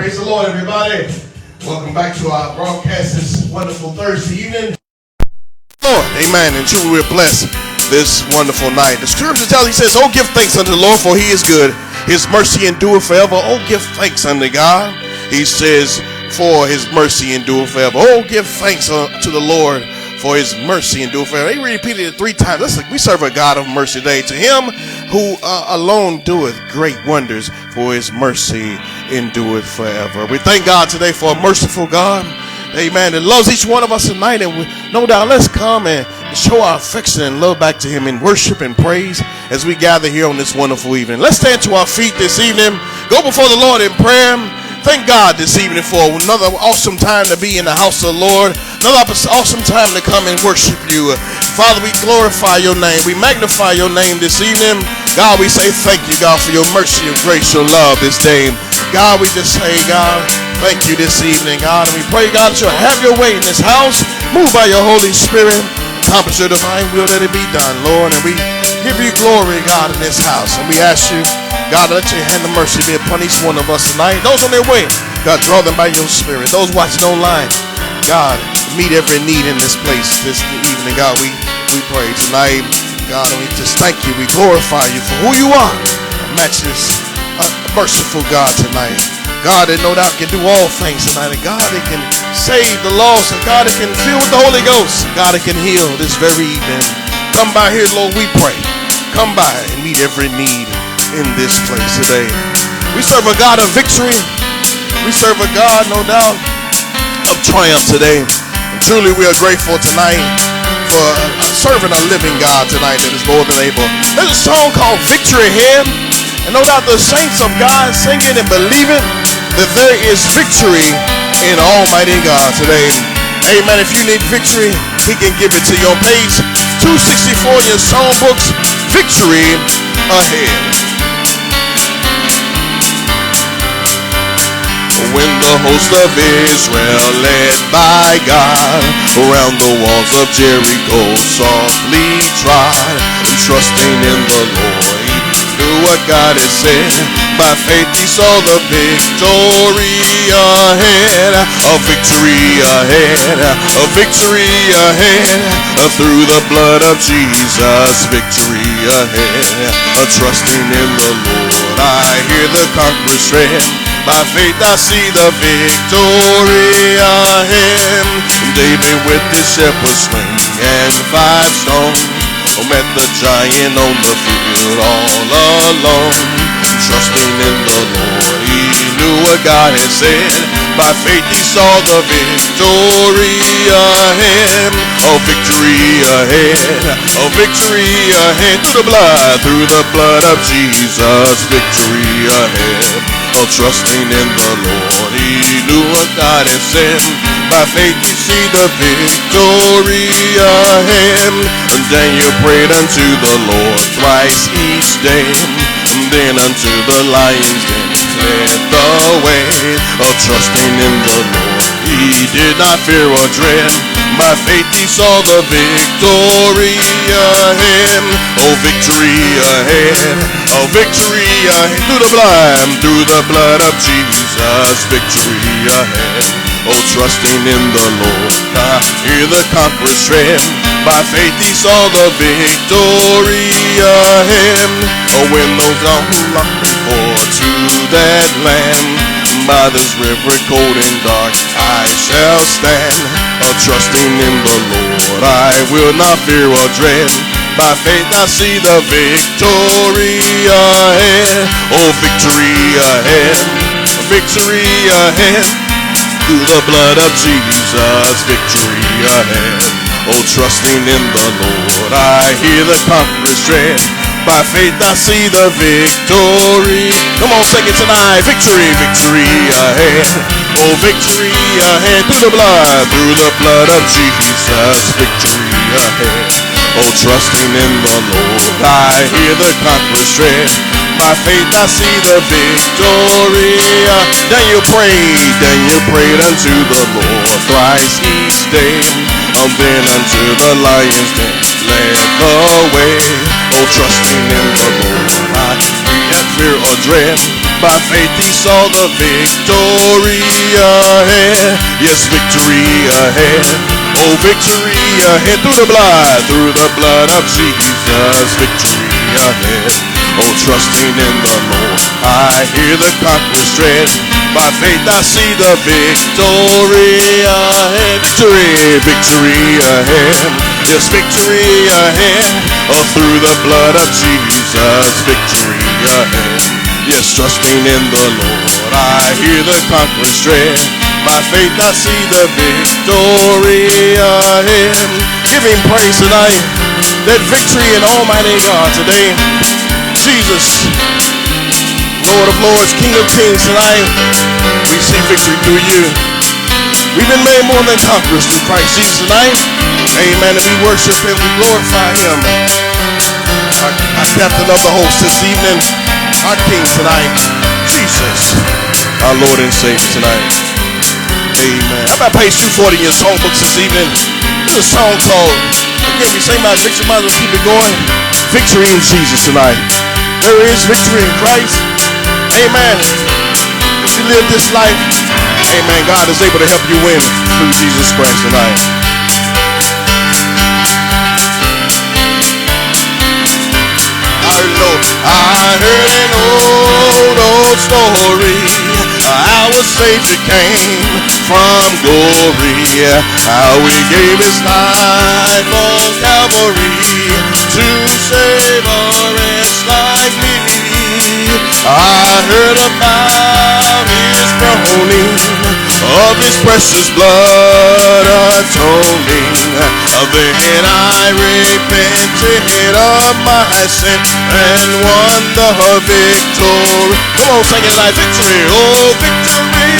Praise the Lord, everybody. Welcome back to our broadcast this wonderful Thursday evening. Lord, amen. And truly we're blessed this wonderful night. The scripture tells, he says, Oh, give thanks unto the Lord, for he is good. His mercy endureth forever. Oh, give thanks unto God. He says, for his mercy endureth forever. Oh, give thanks to the Lord for his mercy and endure forever. He repeated it three times. Listen, we serve a God of mercy today. To him who uh, alone doeth great wonders, for his mercy endureth forever. We thank God today for a merciful God. Amen. That loves each one of us tonight. And we, no doubt, let's come and show our affection and love back to him in worship and praise as we gather here on this wonderful evening. Let's stand to our feet this evening. Go before the Lord in prayer. Thank God this evening for another awesome time to be in the house of the Lord. Another awesome time to come and worship you. Father, we glorify your name. We magnify your name this evening. God, we say thank you, God, for your mercy, your grace, your love this day. God, we just say, God, thank you this evening, God. And we pray, God, that you'll have your way in this house. Move by your Holy Spirit. Accomplish your divine will that it be done, Lord. And we give you glory, God, in this house. And we ask you, God, let your hand of mercy be upon each one of us tonight. Those on their way, God, draw them by your spirit. Those watching online, God, meet every need in this place this evening. God, we, we pray tonight. God, we just thank you. We glorify you for who you are. Matchless, uh, merciful God tonight. God that no doubt can do all things tonight. And God that can save the lost. And God that can fill with the Holy Ghost. God that can heal this very evening. Come by here, Lord, we pray. Come by and meet every need in this place today. We serve a God of victory. We serve a God, no doubt, of triumph today. And truly we are grateful tonight for serving a living God tonight that is more than able. There's a song called Victory Ahead. And no doubt the saints of God singing and believing that there is victory in Almighty God today. Amen. If you need victory, He can give it to your page 264 in your songbooks. Victory ahead. When the host of Israel, led by God, around the walls of Jericho softly trod, trusting in the Lord. He knew what God had said. By faith he saw the victory ahead, a victory ahead, a victory ahead. Through the blood of Jesus, victory ahead. Trusting in the Lord, I hear the conqueror's tread. By faith I see the victory ahead. David with his shepherd sling and five stones oh, met the giant on the field all alone. Trusting in the Lord, he knew what God had said. By faith he saw the victory ahead. Oh, victory ahead. Oh, victory ahead. Through the blood, through the blood of Jesus, victory ahead. Oh, trusting in the Lord, he knew what God had sent. By faith we see the victory ahead. And Daniel prayed unto the Lord thrice each day. And then unto the lion's den led the way. Oh, trusting in the Lord, he did not fear or dread. By faith he saw the victory ahead. Oh, victory ahead. Oh, victory ahead through the blood, through the blood of Jesus. Victory ahead. Oh, trusting in the Lord, I hear the conqueror's tread. By faith he saw the victory ahead. Oh, when those are who lock before to that land, by this river cold and dark, I shall stand. Trusting in the Lord, I will not fear or dread. By faith I see the victory ahead. Oh, victory ahead. Victory ahead. Through the blood of Jesus, victory ahead. Oh, trusting in the Lord, I hear the conqueror's tread. By faith I see the victory. Come on, sing it tonight. Victory, victory ahead. Oh, victory ahead. Through the blood, through the blood of Jesus, victory ahead. Oh, trusting in the Lord, I hear the conqueror's tread. By faith I see the victory. Daniel prayed, Daniel prayed unto the Lord thrice each day. Then unto the lion's den led the way. Oh, trusting in the Lord, I have fear or dread. By faith he saw the victory ahead. Yes, victory ahead. Oh, victory ahead. Through the blood, through the blood of Jesus. Victory ahead. Oh, trusting in the Lord. I hear the conqueror's tread. By faith I see the victory ahead. Victory, victory ahead. Yes, victory ahead. Oh, through the blood of Jesus. Victory ahead. Yes, trusting in the Lord, I hear the conqueror's tread. By faith I see the victory ahead. Give him praise tonight. That victory in Almighty God today. Jesus, Lord of Lords, King of Kings tonight. We see victory through you. We've been made more than conquerors through Christ Jesus tonight. Amen. And we worship him, we glorify him. Our, our captain of the host this evening our King tonight, Jesus, our Lord and Savior tonight. Amen. How about page 240 in your songbooks this evening? There's a song called, again, we sing about victory, might as well keep it going. Victory in Jesus tonight. There is victory in Christ. Amen. If you live this life, amen, God is able to help you win through Jesus Christ tonight. I heard an old, old story a Savior came from glory, how he gave his life on Calvary to save a wretch like me. I heard about his groaning of his precious blood atoning. Then I repented of my sin and won the victory. Come on, sing it like victory. Oh, victory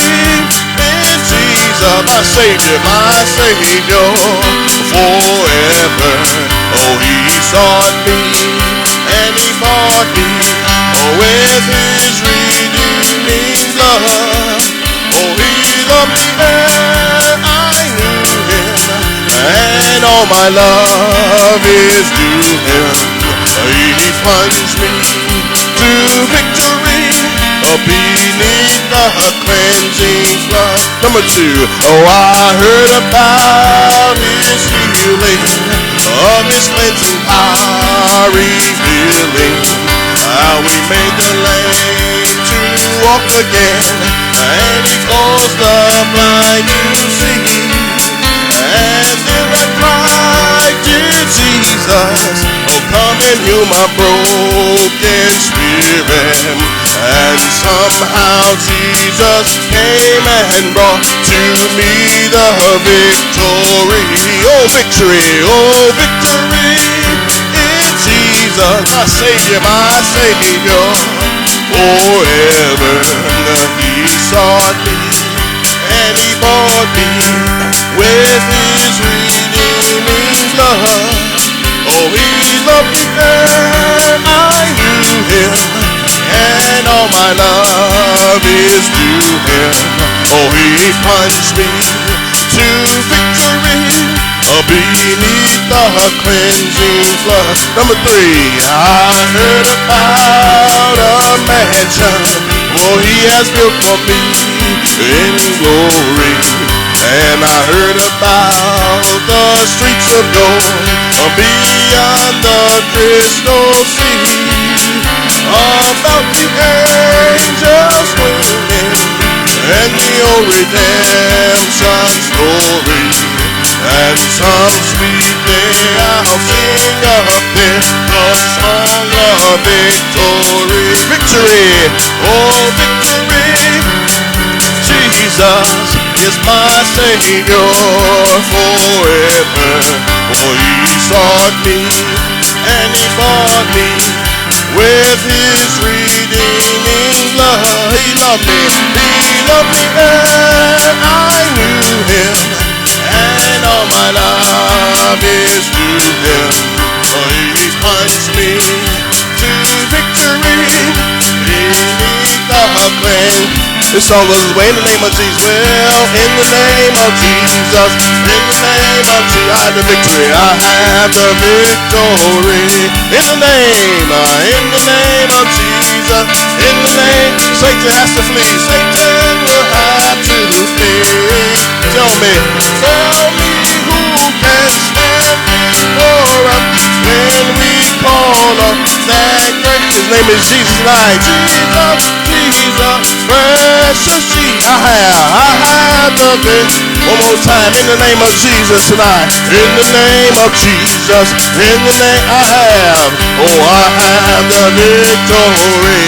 in Jesus, my Savior, my Savior, forever. Oh, he sought me and he bought me oh, with his redeeming blood. Oh, he loved me and I knew him, and all my love is due him. He plunged me to victory beneath the cleansing flood. Number two, oh, I heard about his healing, of his cleansing power revealing, how he made the lame to walk again and he calls the blind to see. And then I cried, dear Jesus, oh come and heal my broken spirit. And somehow Jesus came and brought to me the victory. Oh victory, oh victory Jesus, my Savior, my Savior, forever he sought me and he bought me with his redeeming blood. Oh, he loved me and I knew him, and all my love is due him. Oh, he punched me to victory beneath the cleansing flood. Number three, I heard about a mansion Oh, he has built for me in glory. And I heard about the streets of gold beyond the crystal sea. About the angels swinging and the old redemption story. And some sweet day I'll sing up there the song of victory. Victory, oh victory. Jesus is my Savior forever. Oh, he sought me and he bought me with his redeeming blood. He loved me, he loved me and I knew him. All my love is to him. Oh, he punched me to victory beneath the clean. This song goes way in the name of Jesus. Well, in the name of Jesus, in the name of Jesus, I have the victory. I have the victory. In the name, uh, in the name of Jesus. In the name, Satan has to flee. Satan will have to flee. Tell me His name is Jesus tonight. Jesus, Jesus, precious Jesus. I have, I have the victory. One more time, in the name of Jesus tonight. In the name of Jesus, in the name I have, oh I have the victory.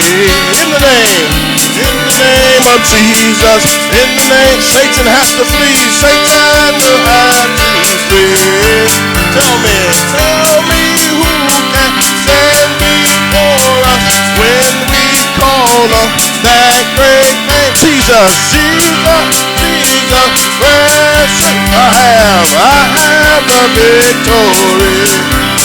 In the name, in the name of Jesus, in the name, Satan has to flee. Satan will have to flee. Tell me, tell me call that great name, Jesus, Jesus. Jesus, precious I have, I have the victory.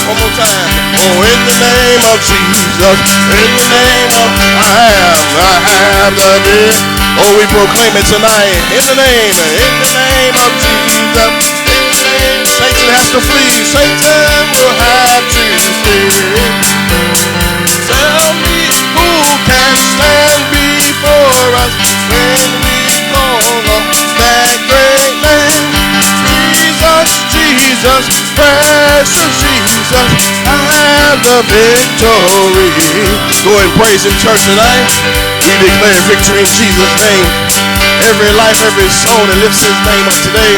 One more time. Oh, in the name of Jesus, in the name of I have, I have the victory. Oh, we proclaim it tonight. In the name, in the name of Jesus. In the name, Satan has to flee. Satan will have to flee. Tell me can stand before us when we call on that great name. Jesus, Jesus, precious Jesus, I have the victory. Go and praise Him, church, tonight. We declare victory in Jesus' name. Every life, every soul that lifts His name up today,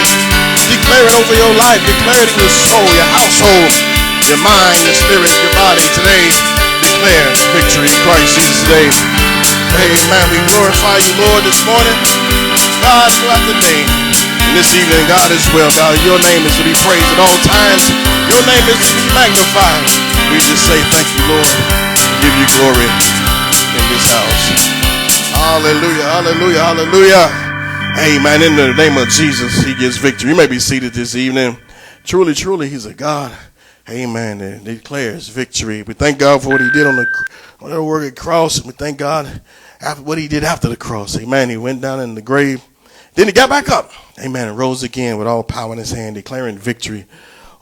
declare it over your life. Declare it in your soul, your household, your mind, your spirit, your body today. Declare victory in Christ Jesus today. Amen. We glorify you, Lord, this morning. God throughout the day. And this evening, God is well. God, your name is to be praised at all times. Your name is to be magnified. We just say thank you, Lord. Give you glory in this house. Hallelujah, hallelujah, hallelujah. Amen. In the name of Jesus, he gives victory. You may be seated this evening. Truly, truly, he's a God. Amen. And declares victory. We thank God for what he did on the, on the work at cross. And we thank God after what he did after the cross. Amen. He went down in the grave then he got back up. Amen. And rose again with all power in his hand, declaring victory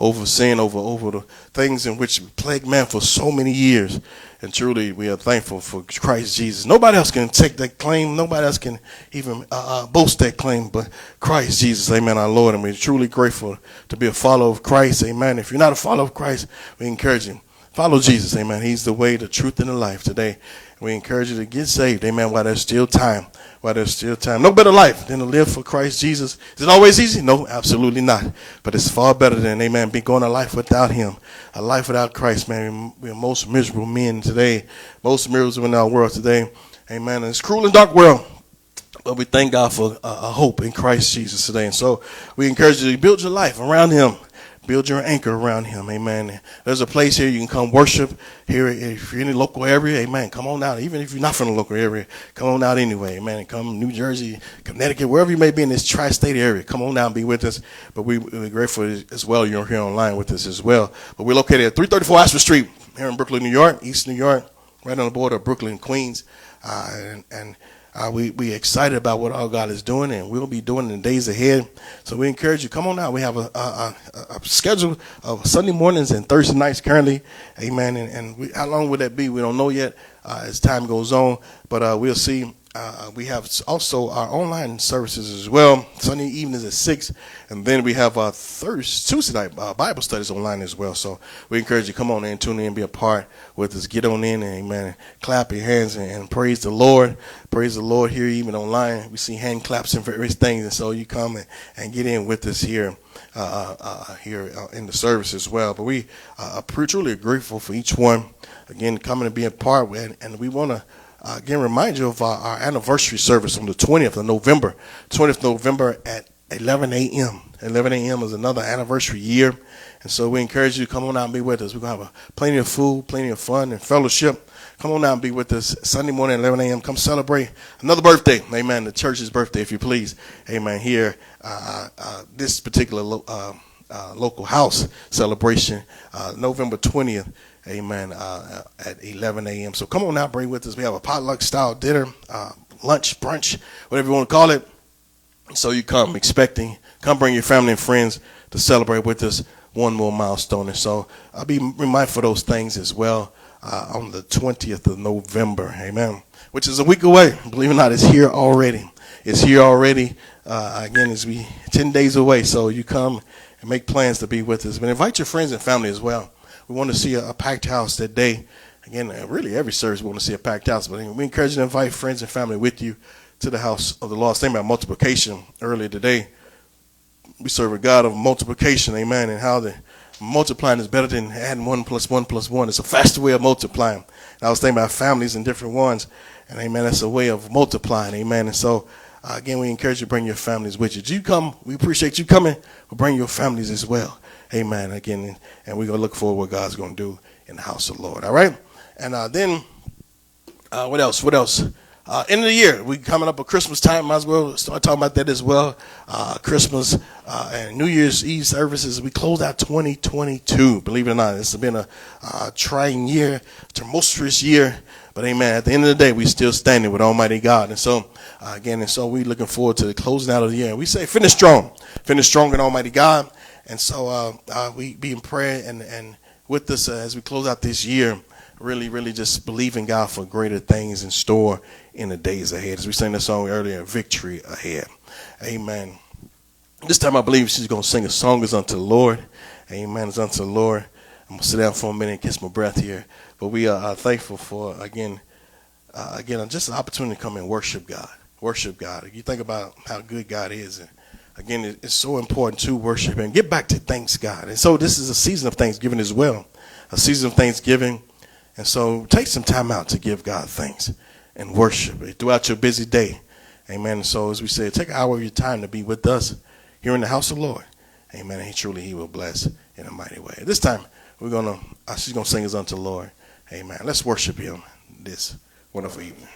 over sin, over, over the things in which plagued man for so many years. And truly, we are thankful for Christ Jesus. Nobody else can take that claim. Nobody else can even uh, uh, boast that claim but Christ Jesus. Amen, our Lord. And we're truly grateful to be a follower of Christ. Amen. If you're not a follower of Christ, we encourage you. Follow Jesus. Amen. He's the way, the truth, and the life today. We encourage you to get saved. Amen. While there's still time while there's still time. No better life than to live for Christ Jesus. Is it always easy? No, absolutely not. But it's far better than, amen, be going a life without Him. A life without Christ, man. We're most miserable men today. Most miserable in our world today. Amen. And it's cruel and dark world. But we thank God for a, a hope in Christ Jesus today. And so we encourage you to build your life around Him. Build your anchor around him. Amen. There's a place here you can come worship here. If you're in the local area, amen. Come on out. Even if you're not from the local area, come on out anyway. Amen. Come New Jersey, Connecticut, wherever you may be in this tri-state area, come on out and be with us. But we, we're grateful as well you're here online with us as well. But we're located at 334 Ashford Street here in Brooklyn, New York, East New York, right on the border of Brooklyn, Queens. Uh, and, and uh, we we excited about what our God is doing, and we'll be doing in the days ahead. So we encourage you, come on out. We have a, a, a, a schedule of Sunday mornings and Thursday nights currently, Amen. And, and we, how long would that be? We don't know yet uh, as time goes on, but uh, we'll see uh, we have also our online services as well. Sunday evenings at six, and then we have our Thursday, Tuesday night uh, Bible studies online as well. So we encourage you come on in, tune in, be a part with us. Get on in, amen. Clap your hands and, and, praise the Lord. Praise the Lord here, even online. We see hand claps and various things, and so you come and, and get in with us here. Uh, uh, uh here uh, in the service as well, but we are truly grateful for each one again coming and being a part, and, and we want to uh, again remind you of our, our, anniversary service on the 20th of November, 20th November at 11 a.m. 11 a.m. is another anniversary year. And so we encourage you to come on out and be with us. We're to have a, plenty of food, plenty of fun and fellowship. Come on out and be with us Sunday morning at 11 a.m. Come celebrate another birthday. Amen. The church's birthday, if you please. Amen. Here, uh, uh, this particular lo- uh, uh, local house celebration, uh, November 20th amen, uh, at 11 a.m. So come on out, bring with us. We have a potluck style dinner, uh, lunch, brunch, whatever you want to call it. So you come expecting, come bring your family and friends to celebrate with us one more milestone. And so I'll be reminded for those things as well. uh, on the 20th of November. Amen. Which is a week away. Believe it or not, it's here already. It's here already. Uh, again, it's we 10 days away. So you come and make plans to be with us. But invite your friends and family as well. We want to see a, a packed house that day. Again, uh, really every service we want to see a packed house. But we encourage you to invite friends and family with you to the house of the Lord. Saying about multiplication earlier today. We serve a God of multiplication, amen, and how the multiplying is better than adding one plus one plus one. It's a faster way of multiplying. And I was thinking about families and different ones, and amen, that's a way of multiplying, amen. And so, uh, again, we encourage you to bring your families with you. Do you come, we appreciate you coming, but bring your families as well, amen. Again, and, we're going to look forward what God's going to do in the house of the Lord, all right? And uh, then, uh, what else? What else? Uh, end of the year, we coming up at Christmas time. Might as well start talking about that as well. Uh, Christmas uh, and New Year's Eve services. We closed out 2022. Believe it or not, it's been a trying year, tumultuous year. But amen. At the end of the day, we still standing with Almighty God. And so, uh, again, and so we looking forward to the closing out of the year. We say finish strong, finish strong in Almighty God. And so uh, we be in prayer and and with us as we close out this year really, really just believing God for greater things in store in the days ahead. As we sang the song earlier, victory ahead. Amen. This time I believe she's going to sing a song is unto the Lord. Amen. It's unto the Lord. I'm going to sit down for a minute and catch my breath here. But we are thankful for, again, uh, again, just an opportunity to come and worship God. Worship God. If you think about how good God is, and again, it's so important to worship and get back to thanks God. And so this is a season of Thanksgiving as well. A season of Thanksgiving. And so take some time out to give God thanks and worship throughout your busy day. Amen. And So as we said, take an hour of your time to be with us here in the house of the Lord. Amen. And truly he will bless in a mighty way. This time we're gonna uh, she's gonna sing us unto the Lord. Amen. Let's worship him this wonderful evening.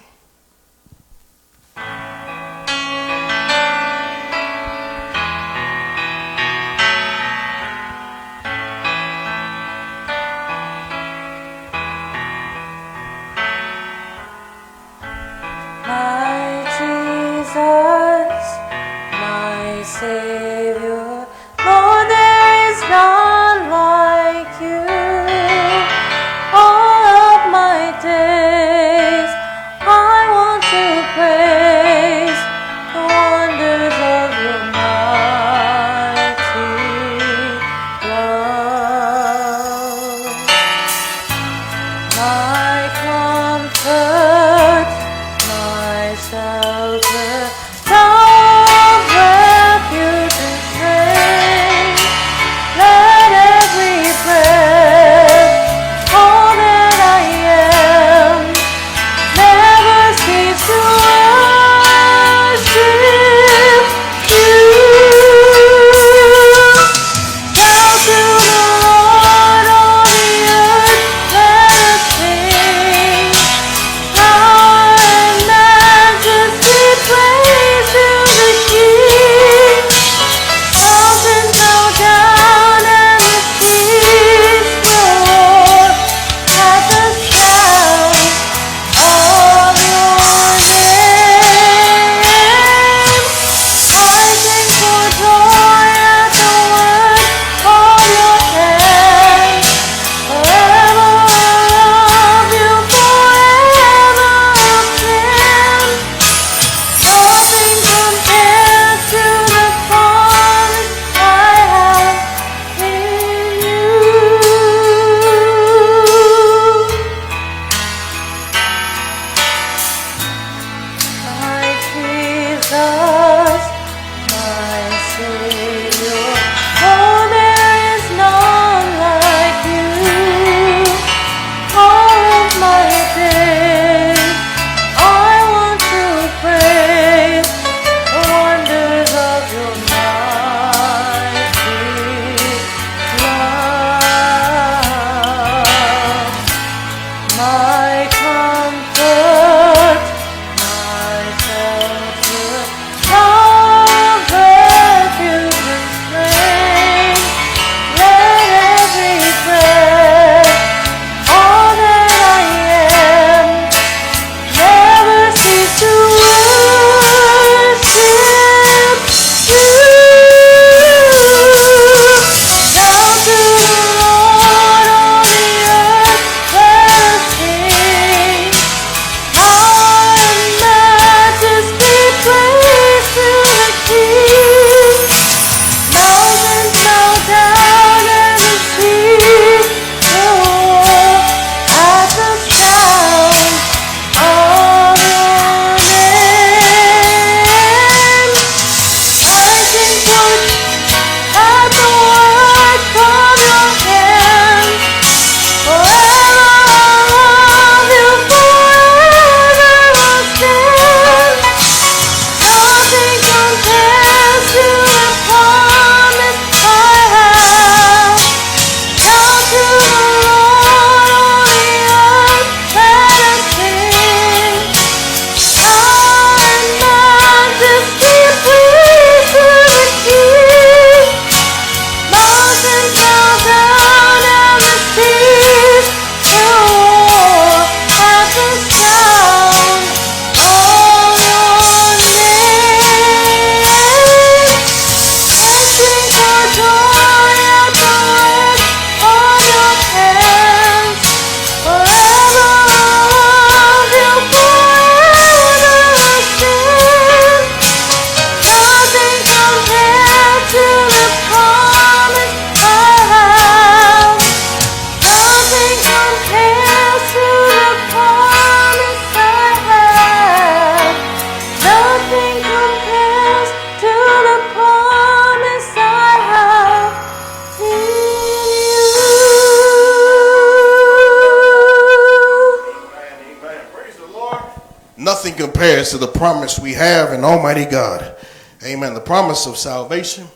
Promise we have in Almighty God. Amen. The promise of salvation.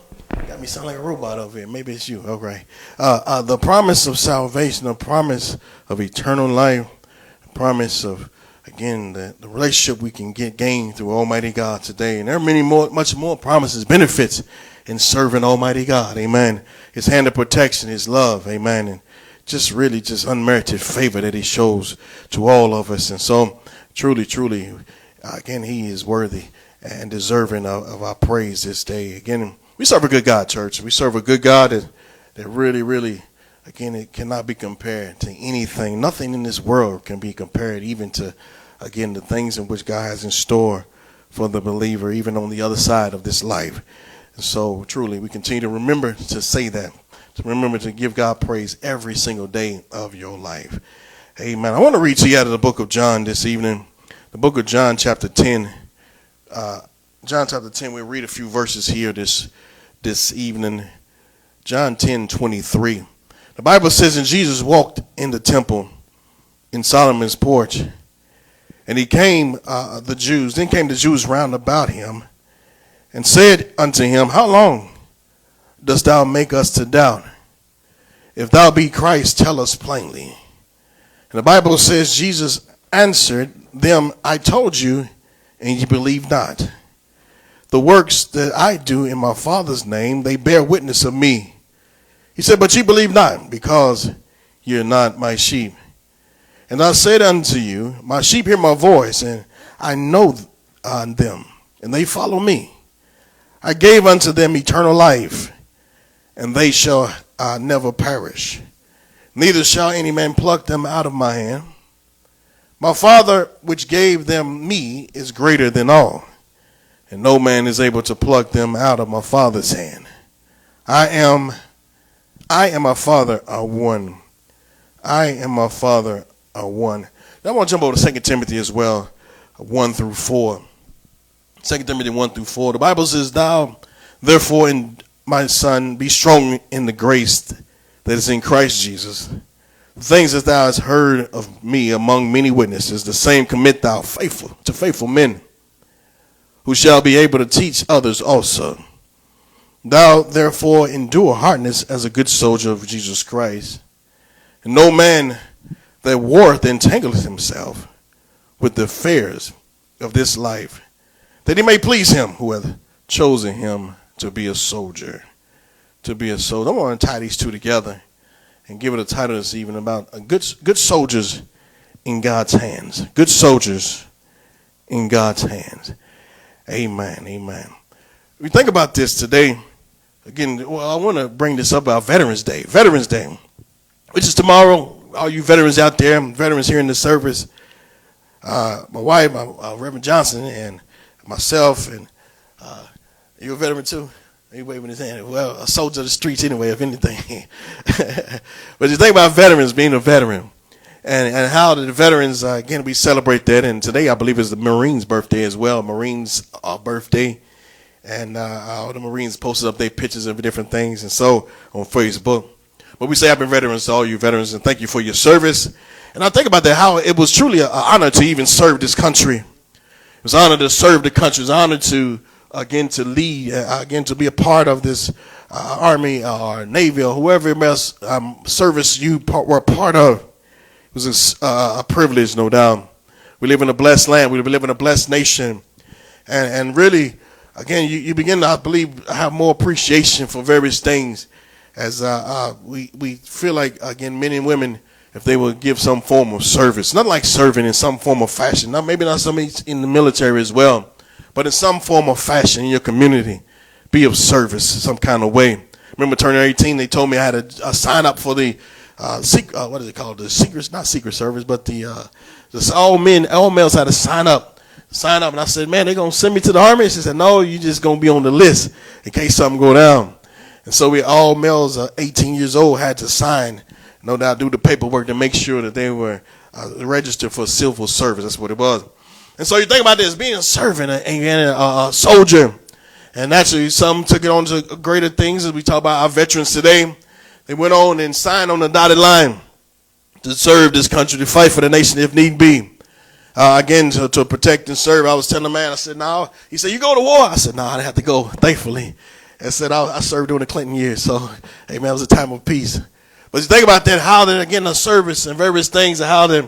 Got me sound like a robot over here. Maybe it's you. Okay. Uh, uh, the promise of salvation, the promise of eternal life, the promise of again the, the relationship we can get gained through Almighty God today. And there are many more, much more promises, benefits in serving Almighty God. Amen. His hand of protection, His love. Amen. And just really just unmerited favor that He shows to all of us. And so, truly, truly, again, He is worthy and deserving of, of our praise this day. Again, we serve a good God, church. We serve a good God that, that really, really, again, it cannot be compared to anything. Nothing in this world can be compared even to, again, the things in which God has in store for the believer, even on the other side of this life. And so, truly, we continue to remember to say that, to remember to give God praise every single day of your life. Amen. I want to read to you out of the book of John this evening, the book of John, chapter 10. Uh, John chapter 10, we'll read a few verses here this, this evening. John 10 23. The Bible says, And Jesus walked in the temple in Solomon's porch. And he came, uh, the Jews, then came the Jews round about him and said unto him, How long dost thou make us to doubt? If thou be Christ, tell us plainly. And the Bible says, Jesus answered them, I told you, and ye believe not. The works that I do in my Father's name, they bear witness of me. He said, But ye believe not, because ye are not my sheep. And I said unto you, My sheep hear my voice, and I know uh, them, and they follow me. I gave unto them eternal life, and they shall uh, never perish. Neither shall any man pluck them out of my hand. My Father, which gave them me, is greater than all, and no man is able to pluck them out of my Father's hand. I am, I and my Father are one. I and my Father are one. Now I want to jump over to 2 Timothy as well, 1 through 4. 2 Timothy 1 through 4. The Bible says, Thou, therefore, in my son, be strong in the grace that is in Christ Jesus things that thou hast heard of me among many witnesses, the same commit thou faithful to faithful men, who shall be able to teach others also. Thou therefore endure hardness as a good soldier of Jesus Christ. And no man that warreth entangleth himself with the affairs of this life, that he may please him who hath chosen him to be a soldier. To be a soldier. I want to tie these two together and give it a title this evening about good, good soldiers in God's hands. Good soldiers in God's hands. Amen. Amen. We think about this today. Again, well, I want to bring this up about Veterans Day. Veterans Day, which is tomorrow. All you veterans out there, veterans here in the service, uh, my wife, my, uh, Reverend Johnson, and myself, and uh, you a veteran too? He waving his hand. Well, a soldier of the streets anyway, if anything. but you think about veterans being a veteran and, and how the veterans, uh, again, we celebrate that. And today, I believe, is the Marines' birthday as well. Marines' uh, birthday. And uh, all the Marines posted up their pictures of different things. And so on Facebook. But we say happy veterans to all you veterans and thank you for your service. And I think about that, how it was truly an honor to even serve this country. It was an honor to serve the country. It was an honor to again to lead, uh, again to be a part of this uh, army or navy or whoever else um, service you part, were part of. It was a, uh, a, privilege, no doubt. We live in a blessed land. We live in a blessed nation, and and really, again, you, you begin to, I believe, have more appreciation for various things, as uh, uh, we we feel like again, men and women. If they would give some form of service, not like serving in some form of fashion, not maybe not somebody in the military as well, but in some form or fashion in your community, be of service some kind of way. Remember turning 18, they told me I had to sign up for the uh, secret, uh, what is it called? The secret, not secret service, but the, uh, the all men, all males had to sign up, sign up. And I said, man, they're to send me to the army. She said, no, you're just to be on the list in case something go down. And so we all males, uh, 18 years old, had to sign, no doubt, do the paperwork to make sure that they were uh, registered for civil service. That's what it was. And so you think about this, being a servant and a, a soldier. And naturally, some took it on to greater things as we talk about our veterans today. They went on and signed on the dotted line to serve this country, to fight for the nation if need be. uh, again to, to protect and serve. I was telling the man, I said, no. He said, you go to war? I said, no, I didn't have to go, thankfully. I said, I, I served during the Clinton years, so, hey, man, it was a time of peace. But you think about that, how they're getting a service and various things, and how then,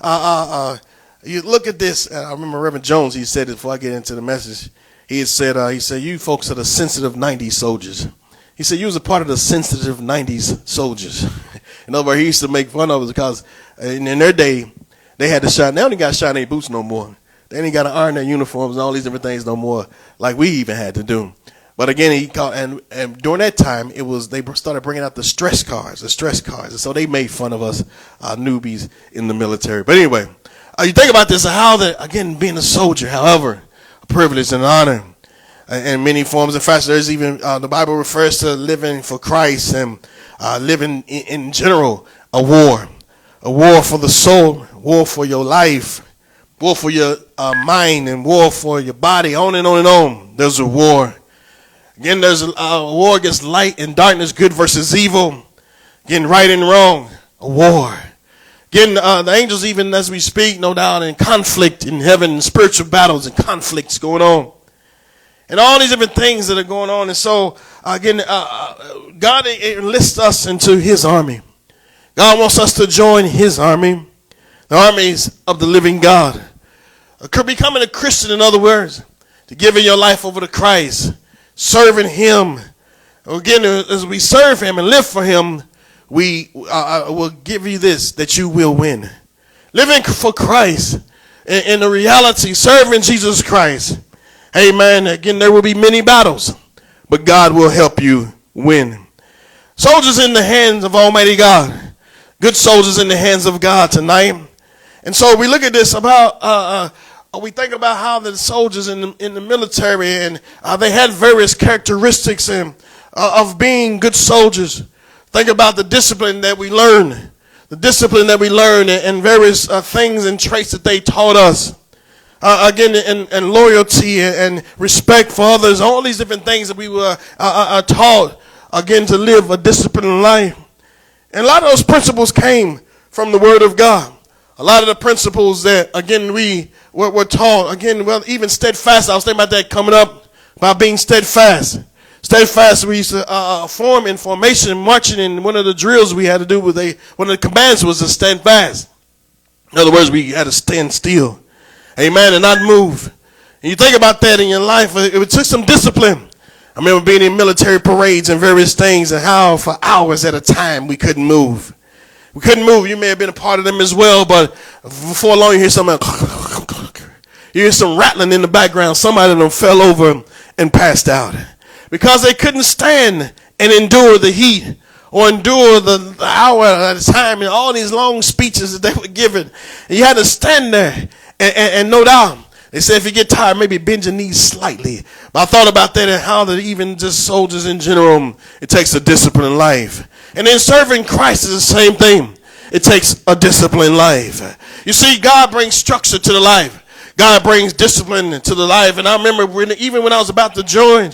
uh, uh, uh, you look at this. I remember Reverend Jones, he said it before I get into the message. He had said, uh, he said, you folks are the sensitive 90s soldiers. He said, you was a part of the sensitive 90s soldiers. In other words, he used to make fun of us because in, in their day, they had to shine. They only got shiny boots no more. They ain't got to iron their uniforms and all these different things no more, like we even had to do. But again, he called, and, and during that time, it was they started bringing out the stress cards, the stress cards, and so they made fun of us uh, newbies in the military. But anyway, uh, you think about this, how that again being a soldier, however, a privilege and honor, uh, in many forms. In fact, there's even uh, the Bible refers to living for Christ and uh, living in, in general a war, a war for the soul, war for your life, war for your uh, mind, and war for your body. On and on and on. There's a war. Again, there's a, a war against light and darkness, good versus evil. Again, right and wrong, a war. Again, uh, the angels, even as we speak, no doubt, in conflict in heaven, spiritual battles and conflicts going on. And all these different things that are going on. And so, again, uh, uh God enlists us into His army. God wants us to join His army, the armies of the living God. Becoming a Christian, in other words, to giving your life over to Christ serving Him. Again, as we serve Him and live for Him, we uh, will give you this that you will win. Living for Christ in, in the reality, serving Jesus Christ. Amen. Again, there will be many battles, but God will help you win. Soldiers in the hands of Almighty God. Good soldiers in the hands of God tonight. And so we look at this about uh uh, we think about how the soldiers in the, in the military and uh, they had various characteristics and, uh, of being good soldiers. Think about the discipline that we learn, the discipline that we learn and, various uh, things and traits that they taught us. Uh, again, and, and, loyalty and respect for others, all these different things that we were uh, taught, again, to live a disciplined life. And a lot of those principles came from the Word of God. A lot of the principles that, again, we were, were taught, again, well, even steadfast, I was thinking about that coming up, about being steadfast. Steadfast, we used to uh, uh form in formation, marching in one of the drills we had to do with a, one of the commands was to stand fast. In other words, we had to stand still. Amen, and not move. And you think about that in your life, it, took some discipline. I remember being in military parades and various things and how for hours at a time we couldn't move. We couldn't move. You may have been a part of them as well, but before long you hear something. You hear some rattling in the background. Somebody them fell over and passed out because they couldn't stand and endure the heat or endure the, the hour at a time and all these long speeches that they were given. And you had to stand there and, and, and no doubt. They said if you get tired, maybe bend your knees slightly. But I thought about that and how that even just soldiers in general, it takes a disciplined life. And then serving Christ is the same thing. It takes a disciplined life. You see, God brings structure to the life. God brings discipline to the life. And I remember when, even when I was about to join,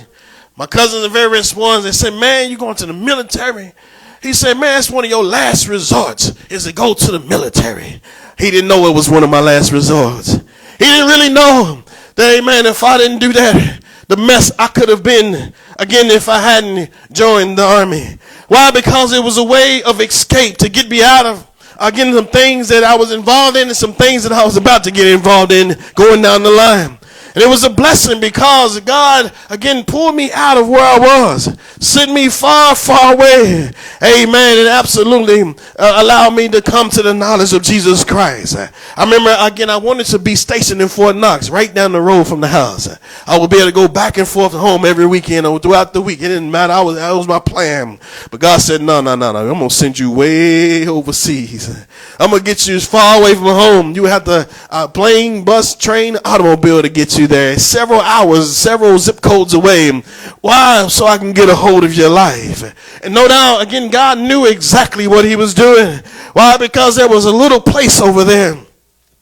my cousins and various ones, they said, man, you going to the military? He said, man, that's one of your last resorts is to go to the military. He didn't know it was one of my last resorts. He didn't really know that, man, if I didn't do that, the mess I could have been again if I hadn't joined the army. Why? Because it was a way of escape to get me out of again some things that I was involved in and some things that I was about to get involved in going down the line. And it was a blessing because God, again, pulled me out of where I was, sent me far, far away. Amen. And absolutely uh, allowed me to come to the knowledge of Jesus Christ. I remember, again, I wanted to be stationed in Fort Knox, right down the road from the house. I would be able to go back and forth home every weekend or throughout the week. It didn't matter. I was, that was my plan. But God said, no, no, no, no. I'm going to send you way overseas. I'm going to get you as far away from home. You have to uh, plane, bus, train, automobile to get you there, several hours, several zip codes away. Why? So I can get a hold of your life. And no doubt, again, God knew exactly what he was doing. Why? Because there was a little place over there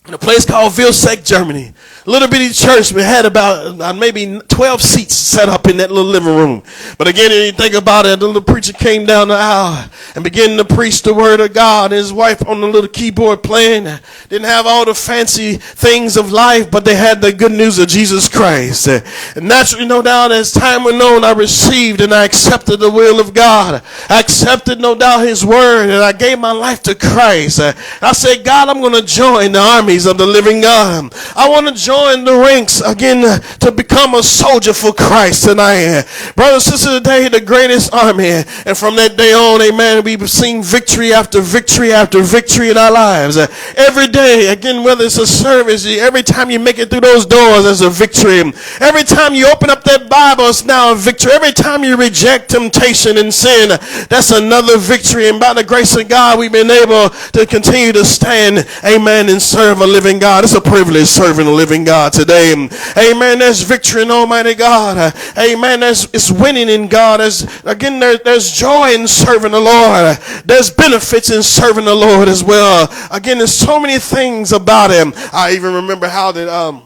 in a place called Vilseck, Germany. Little bitty church. We had about uh, maybe 12 seats set up in that little living room. But again, you think about it, the little preacher came down the aisle and began to preach the word of God. His wife on the little keyboard playing. Didn't have all the fancy things of life, but they had the good news of Jesus Christ. And naturally, no doubt, as time went on, I received and I accepted the will of God. I accepted, no doubt, His word, and I gave my life to Christ. I said, God, I'm going to join the armies of the living God. I want to join the ranks again to become a soldier for Christ tonight. Brothers and sisters, today, the greatest army. And from that day on, amen, we've seen victory after victory after victory in our lives. Every day, again, whether it's a service, every time you make it through those doors, there's a victory. Every time you open up that Bible, it's now a victory. Every time you reject temptation and sin, that's another victory. And by the grace of God, we've been able to continue to stand, amen, and serve a living God. It's a privilege serving a living God today. Amen. There's victory in Almighty God. Amen. There's it's winning in God. There's again there, there's joy in serving the Lord. There's benefits in serving the Lord as well. Again, there's so many things about him. I even remember how that um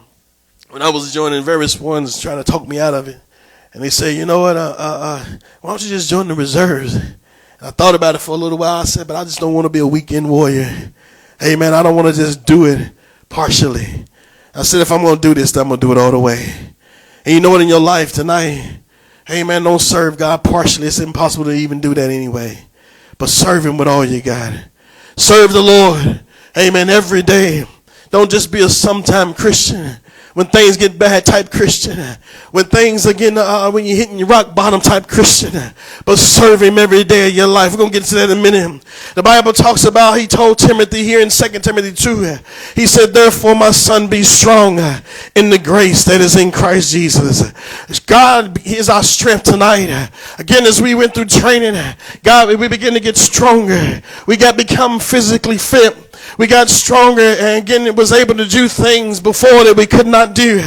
when I was joining various ones trying to talk me out of it. And they say, you know what, uh, uh, uh, why don't you just join the reserves? And I thought about it for a little while. I said, but I just don't want to be a weekend warrior. Hey, man, I don't want to just do it partially. I said, if I'm going to do this, I'm going to do it all the way. And you know what, in your life tonight, hey, man, don't serve God partially. It's impossible to even do that anyway. But serve Him with all you got. Serve the Lord, amen, every day. Don't just be a sometime Christian when things get bad type Christian, when things again, uh, when you're hitting your rock bottom type Christian, but serve him every day of your life. We're going to get to that in a minute. The Bible talks about, he told Timothy here in 2 Timothy 2, he said, therefore my son be strong in the grace that is in Christ Jesus. God is our strength tonight. Again, as we went through training, God, we begin to get stronger. We got become physically fit. We got stronger and again was able to do things before that we could not do.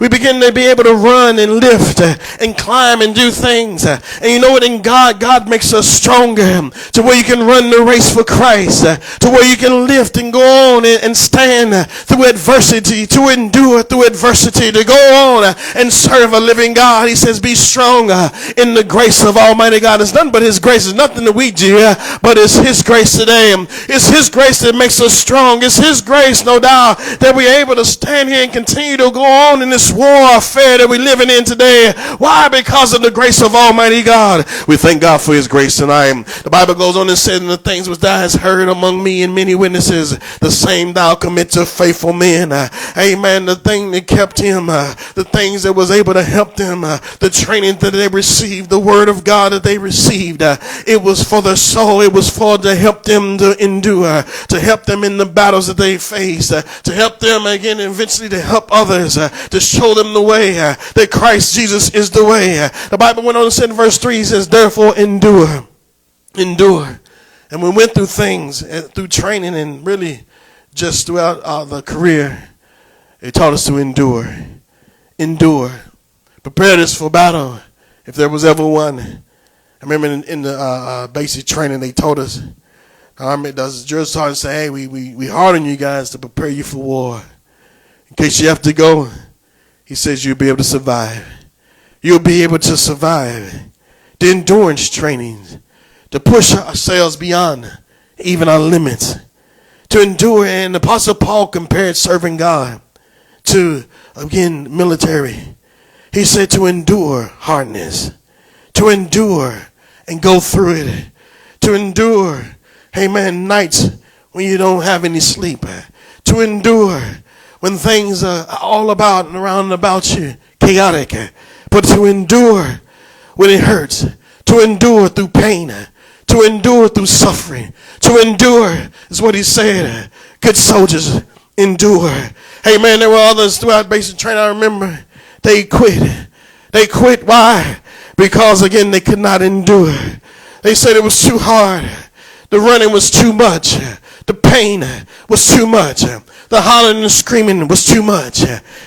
We begin to be able to run and lift and climb and do things. And you know what? In God, God makes us stronger to where you can run the race for Christ, to where you can lift and go on and stand through adversity, to endure through adversity, to go on and serve a living God. He says, be strong in the grace of Almighty God. It's nothing but His grace. It's nothing that we do, but it's His grace today. It's His grace that makes us strong. It's His grace, no doubt, that we're able to stand here and continue to go on in this warfare that we're living in today. Why? Because of the grace of Almighty God. We thank God for His grace tonight. The Bible goes on and says, the things which thou hast heard among me and many witnesses, the same thou commit to faithful men. Uh, amen. The thing that kept him, uh, the things that was able to help them, uh, the training that they received, the word of God that they received, it was for their soul. It was for to help them to endure, to help them in the battles that they face, uh, to help them again eventually to help others, uh, to show them the way uh, that Christ Jesus is the way. Uh, the Bible went on to say in verse 3, he says, Therefore endure, endure. And we went through things, uh, through training, and really just throughout uh, the career, it taught us to endure. Endure. Prepare us for battle if there was ever one. I remember in, in the basic training, they told us Army does drill sergeant say, hey, we, we, we harden you guys to prepare you for war. In case you have to go, he says you'll be able to survive. You'll be able to survive. The endurance training to push ourselves beyond even our limits. To endure, and Apostle Paul compared serving God to, again, military. He said to endure hardness, to endure and go through it, to endure amen, nights when you don't have any sleep, eh, to endure when things are all about and around about you, chaotic, eh, but to endure when it hurts, to endure through pain, eh, to endure through suffering, to endure is what he said. Good soldiers endure. Hey man, there were others throughout basic training. I remember they quit. They quit. Why? Because again, they could not endure. They said it was too hard. The running was too much. The pain was too much. The hollering and screaming was too much.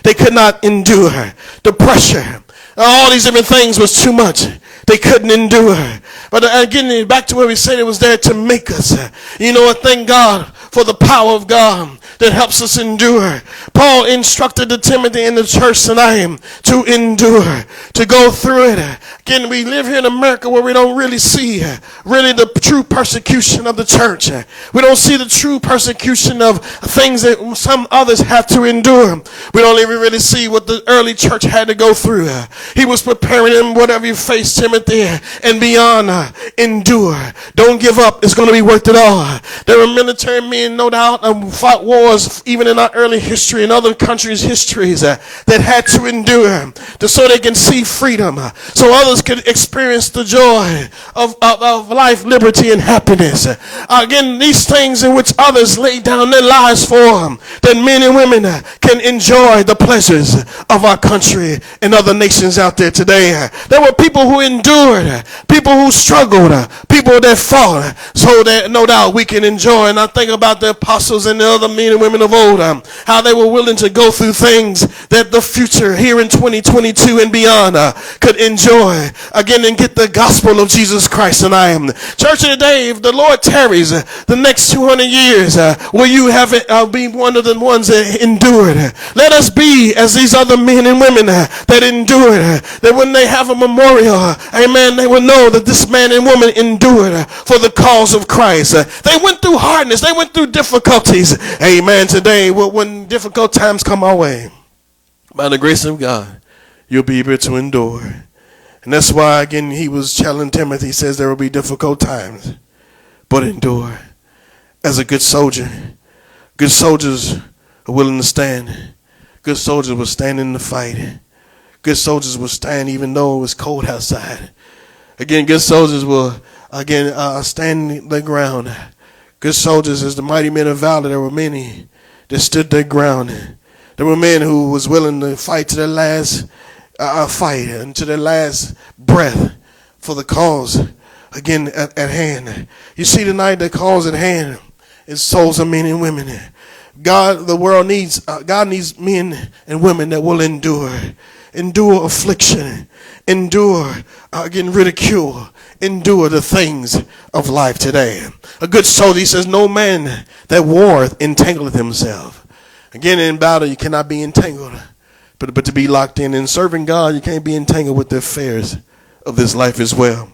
They could not endure. The pressure, all these different things was too much. They couldn't endure. But again, back to where we said it was there to make us. You know what? Thank God for the power of God that helps us endure. Paul instructed the Timothy in the church tonight to endure, to go through it. Again, we live here in America where we don't really see really the true persecution of the church. We don't see the true persecution of things that some others have to endure. We don't even really see what the early church had to go through. He was preparing them whatever you face, Timothy, and beyond. Uh, endure. Don't give up. It's going to be worth it all. There were military men, no doubt, and fought wars even in our early history and other countries' histories uh, that had to endure to, so they can see freedom, uh, so others could experience the joy of, of, of life, liberty, and happiness. Uh, again, these things in which others lay down their lives for, um, that men and women uh, can enjoy the pleasures of our country and other nations out there today. There were people who endured, people who struggled, people that fought, so that no doubt we can enjoy. And I think about the apostles and the other men and women of old, um, how they were willing to go through things that the future here in 2022 and beyond uh, could enjoy again and get the gospel of Jesus Christ. And I am church of the day. If the Lord tarries uh, the next 200 years, uh, will you have it, uh, be one of the ones that endured? Let us be as these other men and women uh, that endured. Uh, that when they have a memorial, amen, they will know that this man and woman endured for the cause of Christ. they went through hardness. They went through difficulties. Amen. Today, when difficult times come our way, by the grace of God, you'll be able to endure. And that's why, again, he was challenging Timothy. He says there will be difficult times, but endure. As a good soldier, good soldiers are willing to stand. Good soldiers will stand in the fight. Good soldiers will stand even though it was cold outside. Again, good soldiers will, again, uh, stand the ground. Good soldiers, as the mighty men of valor, there were many that stood their ground. There were men who was willing to fight to their last uh, fight and to their last breath for the cause again at, at hand. You see tonight the cause at hand is souls of men and women. God, the world needs uh, God needs men and women that will endure, endure affliction, endure uh, getting ridicule, endure the things of life today. A good soldier says, "No man that warreth entangleth himself." Again, in battle, you cannot be entangled. But, but to be locked in in serving God, you can't be entangled with the affairs of this life as well.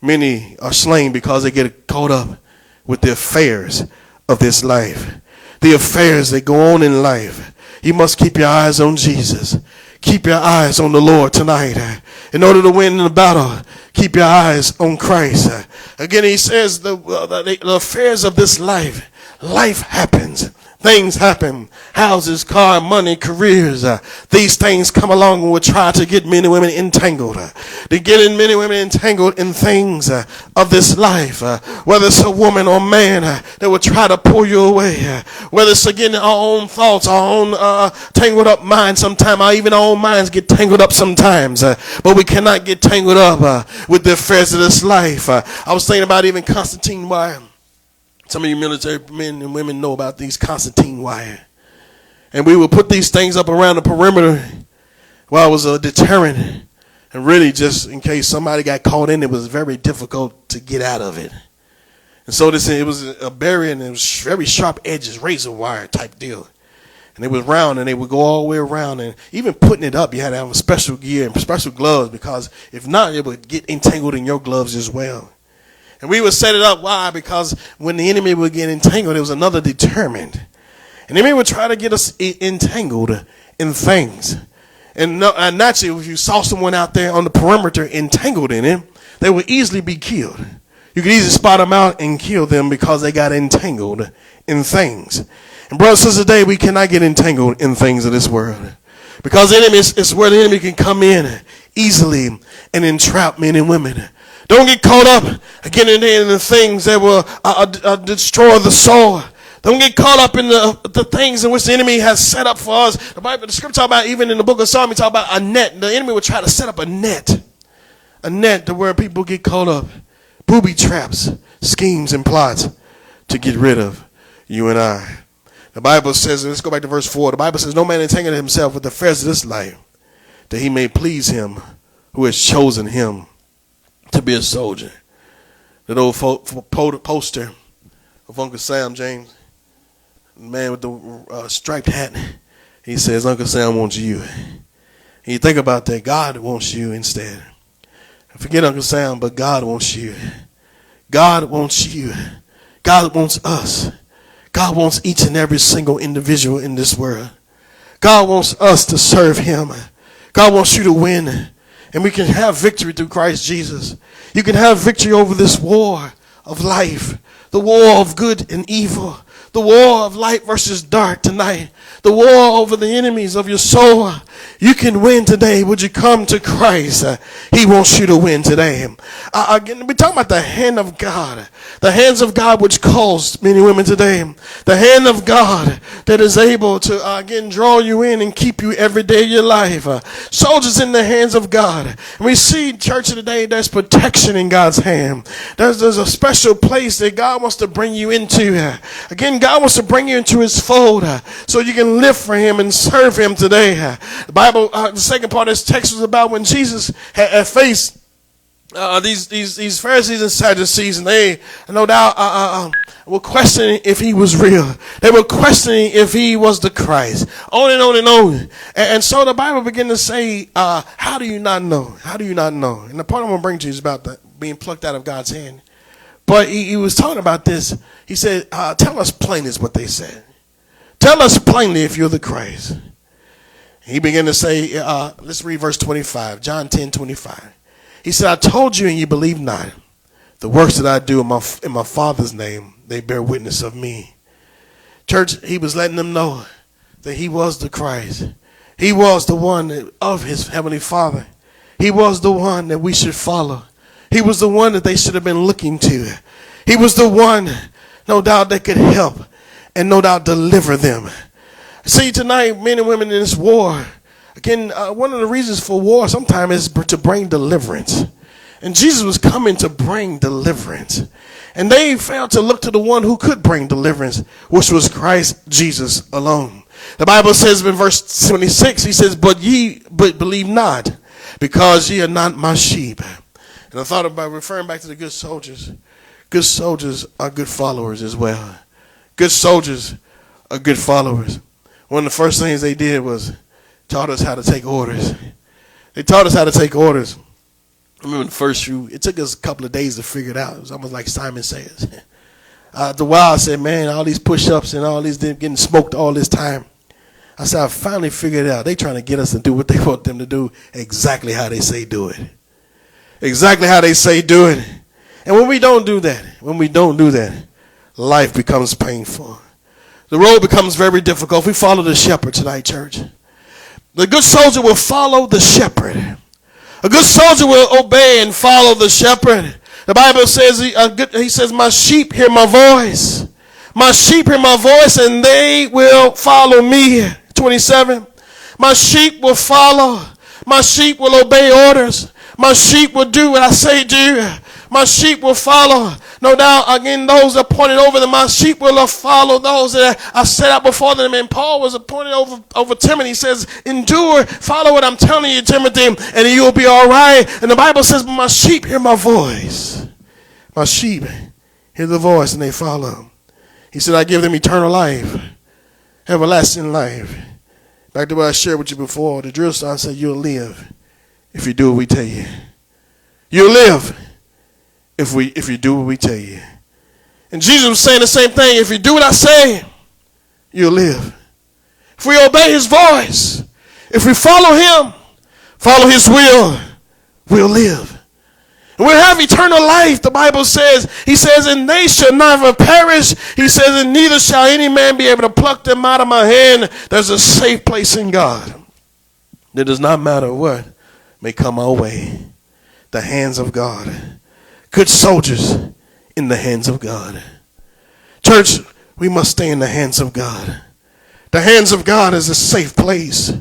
Many are slain because they get caught up with the affairs of this life. The affairs that go on in life. You must keep your eyes on Jesus. Keep your eyes on the Lord tonight. Eh? In order to win the battle, keep your eyes on Christ. Eh? Again, he says the, uh, the, the affairs of this life, life happens. Things happen. Houses, car, money, careers. Uh, these things come along and will try to get men and women entangled. Uh, they get in men and women entangled in things uh, of this life. Uh, whether it's a woman or man uh, that will try to pull you away. Uh, whether it's again our own thoughts, our own tangled up minds sometimes, or even our own minds get tangled up sometimes. but we cannot get tangled up with the affairs of this life. I was thinking about even Constantine Wire. Some of you military men and women know about these Constantine wire. And we would put these things up around the perimeter while it was a deterrent. And really, just in case somebody got caught in, it was very difficult to get out of it. And so this it was a barrier and it was very sharp edges, razor wire type deal. And it was round and they would go all the way around and even putting it up you had to have a special gear and special gloves because if not it would get entangled in your gloves as well. And we would set it up. Why? Because when the enemy would get entangled, it was another determined. And the enemy would try to get us entangled in things. And, no, and naturally, if you saw someone out there on the perimeter entangled in it, they would easily be killed. You could easily spot them out and kill them because they got entangled in things. And brothers and sisters, today we cannot get entangled in things of this world. Because the enemy is, is where the enemy can come in easily and entrap men and women. Don't get caught up again in the things that will uh, uh, uh, destroy the soul. Don't get caught up in the, the things in which the enemy has set up for us. The Bible, the scripture talk about even in the book of Psalm, we talk about a net. The enemy will try to set up a net, a net to where people get caught up, booby traps, schemes, and plots to get rid of you and I. The Bible says, let's go back to verse 4. The Bible says, No man entangle himself with the affairs of this life, that he may please him who has chosen him to be a soldier. That old fo- fo- poster of Uncle Sam James, man with the uh, striped hat, he says, Uncle Sam wants you. And you think about that, God wants you instead. Forget Uncle Sam, but God wants you. God wants you. God wants us. God wants each and every single individual in this world. God wants us to serve Him. God wants you to win. And we can have victory through Christ Jesus. You can have victory over this war of life, the war of good and evil, the war of light versus dark tonight, the war over the enemies of your soul. You can win today. Would you come to Christ? He wants you to win today. Uh, again, we're talking about the hand of God, the hands of God which calls many women today, the hand of God that is able to uh, again draw you in and keep you every day of your life. Uh, soldiers in the hands of God. And we see church today. There's protection in God's hand. There's, there's a special place that God wants to bring you into. Again, God wants to bring you into His fold uh, so you can live for Him and serve Him today. The Bible, uh, the second part of this text was about when Jesus had, had faced uh, these, these, these Pharisees and Sadducees, and they, no doubt, uh, uh, um, were questioning if he was real. They were questioning if he was the Christ. On and on and on. And, and so the Bible began to say, uh, how do you not know? How do you not know? And the part I'm going to bring to you is about being plucked out of God's hand. But he, he was talking about this. He said, uh, tell us plainly is what they said. Tell us plainly if you're the Christ. He began to say, uh, let's read verse 25, John 10 25. He said, I told you and you believe not. The works that I do in my, in my Father's name, they bear witness of me. Church, he was letting them know that he was the Christ. He was the one of his heavenly Father. He was the one that we should follow. He was the one that they should have been looking to. He was the one, no doubt, that could help and no doubt deliver them. See, tonight, men and women in this war, again, uh, one of the reasons for war sometimes is to bring deliverance. And Jesus was coming to bring deliverance. And they failed to look to the one who could bring deliverance, which was Christ Jesus alone. The Bible says in verse 26, he says, But ye but believe not, because ye are not my sheep. And I thought about referring back to the good soldiers. Good soldiers are good followers as well. Good soldiers are good followers. One of the first things they did was taught us how to take orders. They taught us how to take orders. I remember the first few, it took us a couple of days to figure it out. It was almost like Simon says. Uh, after a while, I said, man, all these push ups and all these getting smoked all this time. I said, I finally figured it out. They trying to get us to do what they want them to do exactly how they say do it. Exactly how they say do it. And when we don't do that, when we don't do that, life becomes painful. The road becomes very difficult. We follow the shepherd tonight, church. The good soldier will follow the shepherd. A good soldier will obey and follow the shepherd. The Bible says, he, good, he says, my sheep hear my voice. My sheep hear my voice and they will follow me. 27. My sheep will follow. My sheep will obey orders. My sheep will do what I say to do. My sheep will follow. No doubt, again, those appointed over them, my sheep will follow those that I set out before them. And Paul was appointed over, over Timothy. He says, endure, follow what I'm telling you, Timothy, and you'll be all right. And the Bible says, my sheep hear my voice. My sheep hear the voice and they follow. He said, I give them eternal life, everlasting life. Back to what I shared with you before, the drill sergeant said, you'll live if you do what we tell you. You'll live if we if you do what we tell you. And Jesus was saying the same thing. If you do what I say, you'll live. If we obey his voice, if we follow him, follow his will, we'll live. And we'll have eternal life, the Bible says. He says, and they shall never perish. He says, and neither shall any man be able to pluck them out of my hand. There's a safe place in God. It does not matter what may come our way. The hands of God good soldiers in the hands of God. Church, we must stay in the hands of God. The hands of God is a safe place.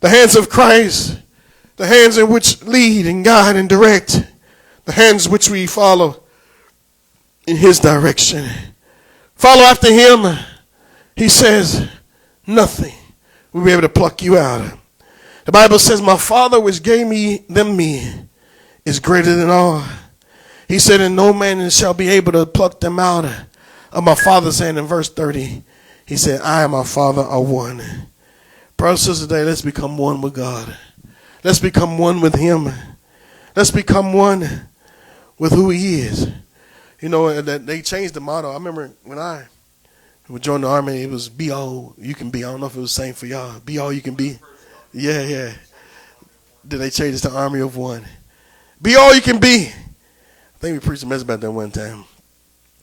The hands of Christ, the hands in which lead and guide and direct, the hands which we follow in His direction. Follow after Him. He says, nothing will be able to pluck you out. The Bible says, My Father which gave me them me is greater than all. He said, And no man shall be able to pluck them out of my father's hand in verse 30. He said, I and my Father are one. Brothers and sisters, today, let's become one with God. Let's become one with Him. Let's become one with who He is. You know, that they changed the motto. I remember when I joined the army, it was be all you can be. I don't know if it was the same for y'all. Be all you can be. Yeah, yeah. Then they changed it to Army of One. Be all you can be. I think we preached a message about that one time.